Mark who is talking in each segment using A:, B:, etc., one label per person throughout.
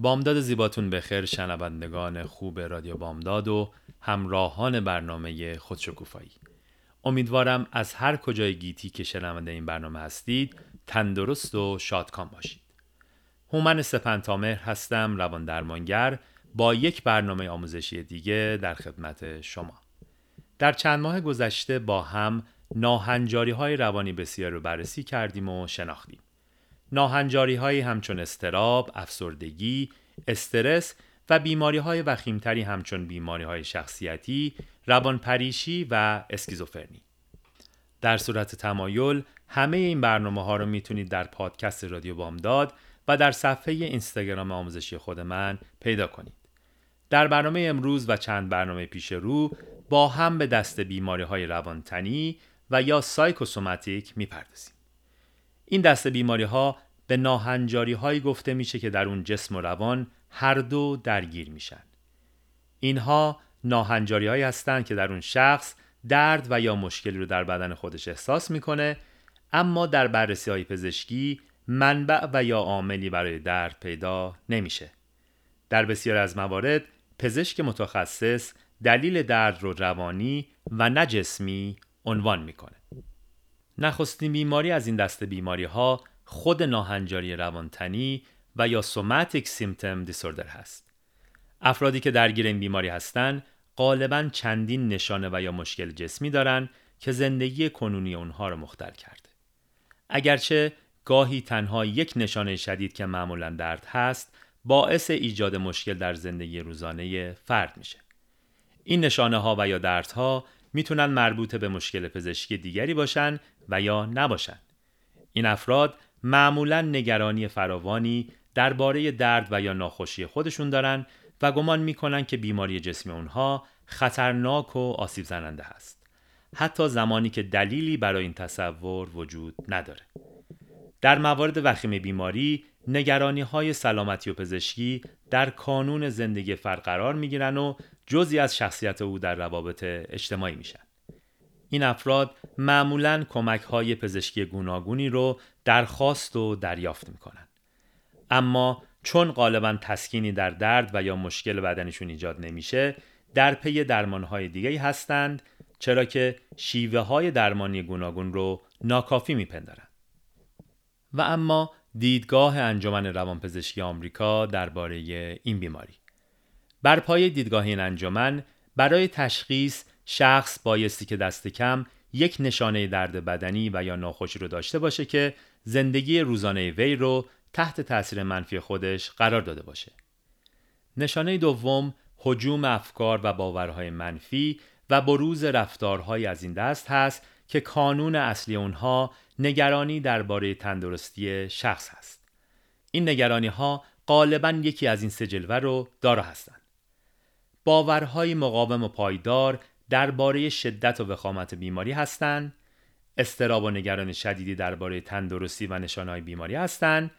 A: بامداد زیباتون بخیر شنوندگان خوب رادیو بامداد و همراهان برنامه خودشکوفایی. امیدوارم از هر کجای گیتی که شنونده این برنامه هستید تندرست و شادکام باشید. هومن سپنتامهر هستم روان درمانگر با یک برنامه آموزشی دیگه در خدمت شما. در چند ماه گذشته با هم ناهنجاری های روانی بسیار رو بررسی کردیم و شناختیم ناهنجاری های همچون استراب، افسردگی، استرس و بیماری های وخیمتری همچون بیماری های شخصیتی، روانپریشی و اسکیزوفرنی. در صورت تمایل همه این برنامه ها رو می‌تونید در پادکست رادیو بامداد و در صفحه اینستاگرام آموزشی خود من پیدا کنید. در برنامه امروز و چند برنامه پیش رو با هم به دست بیماری های روانتنی و یا سایکوسوماتیک می‌پردازیم. این دسته بیماری ها به ناهنجاری هایی گفته میشه که در اون جسم و روان هر دو درگیر میشن. اینها ناهنجاری هایی هستند که در اون شخص درد و یا مشکلی رو در بدن خودش احساس می‌کنه اما در بررسی های پزشکی منبع و یا عاملی برای درد پیدا نمیشه. در بسیار از موارد پزشک متخصص دلیل درد رو روانی و نه جسمی عنوان می‌کنه. نخستین بیماری از این دسته بیماری ها خود ناهنجاری روانتنی و یا سوماتیک سیمتم دیسوردر هست. افرادی که درگیر این بیماری هستند غالبا چندین نشانه و یا مشکل جسمی دارند که زندگی کنونی اونها رو مختل کرده. اگرچه گاهی تنها یک نشانه شدید که معمولا درد هست باعث ایجاد مشکل در زندگی روزانه فرد میشه. این نشانه ها و یا دردها می‌تونن مربوط به مشکل پزشکی دیگری باشن و یا نباشن. این افراد معمولا نگرانی فراوانی درباره درد و یا ناخوشی خودشون دارن و گمان می‌کنن که بیماری جسمی اونها خطرناک و آسیب زننده هست. حتی زمانی که دلیلی برای این تصور وجود نداره. در موارد وخیم بیماری نگرانی های سلامتی و پزشکی در کانون زندگی فرد قرار می گیرن و جزی از شخصیت او در روابط اجتماعی میشن. این افراد معمولا کمک های پزشکی گوناگونی رو درخواست و دریافت می‌کنن. اما چون غالبا تسکینی در درد و یا مشکل بدنشون ایجاد نمیشه در پی درمان های دیگه هستند چرا که شیوه های درمانی گوناگون رو ناکافی میپندارن. و اما دیدگاه انجمن روانپزشکی آمریکا درباره این بیماری بر پای دیدگاه این انجمن برای تشخیص شخص بایستی که دست کم یک نشانه درد بدنی و یا ناخوشی رو داشته باشه که زندگی روزانه وی رو تحت تاثیر منفی خودش قرار داده باشه. نشانه دوم حجوم افکار و باورهای منفی و بروز رفتارهای از این دست هست که کانون اصلی اونها نگرانی درباره تندرستی شخص هست. این نگرانی ها غالبا یکی از این سه جلوه رو دارا هستند. باورهای مقاوم و پایدار درباره شدت و وخامت بیماری هستند، استراب و نگرانی شدیدی درباره تندرستی و نشانهای بیماری هستند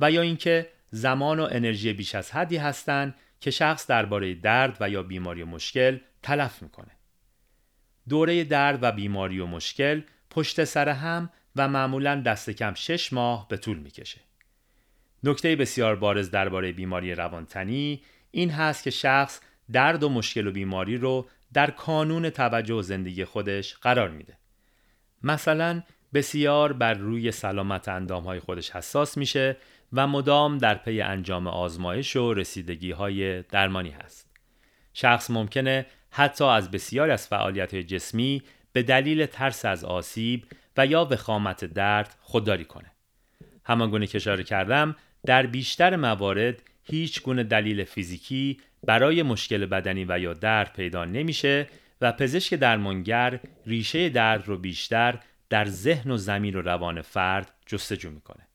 A: و یا اینکه زمان و انرژی بیش از حدی هستند که شخص درباره درد و یا بیماری و مشکل تلف می‌کنه. دوره درد و بیماری و مشکل پشت سر هم و معمولا دست کم شش ماه به طول می‌کشه. نکته بسیار بارز درباره بیماری روانتنی این هست که شخص درد و مشکل و بیماری رو در کانون توجه و زندگی خودش قرار میده. مثلا بسیار بر روی سلامت اندامهای خودش حساس میشه و مدام در پی انجام آزمایش و رسیدگی های درمانی هست. شخص ممکنه حتی از بسیاری از فعالیت جسمی به دلیل ترس از آسیب و یا وخامت درد خودداری کنه. همانگونه که اشاره کردم در بیشتر موارد هیچ گونه دلیل فیزیکی برای مشکل بدنی و یا درد پیدا نمیشه و پزشک درمانگر ریشه درد رو بیشتر در ذهن و زمین و روان فرد جستجو می‌کنه.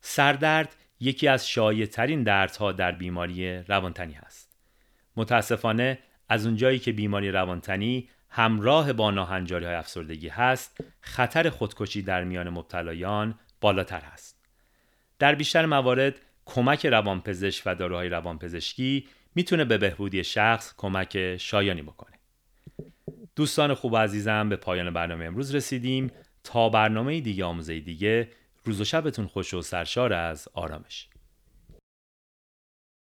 A: سردرد یکی از شایع ترین دردها در بیماری روانتنی هست. متاسفانه از اونجایی که بیماری روانتنی همراه با ناهنجاری های افسردگی هست، خطر خودکشی در میان مبتلایان بالاتر هست. در بیشتر موارد کمک روانپزشک و داروهای روانپزشکی می‌تونه به بهبودی شخص کمک شایانی بکنه. دوستان خوب و عزیزم به پایان برنامه امروز رسیدیم تا برنامه دیگه آموزه دیگه روز و شبتون خوش و سرشار از آرامش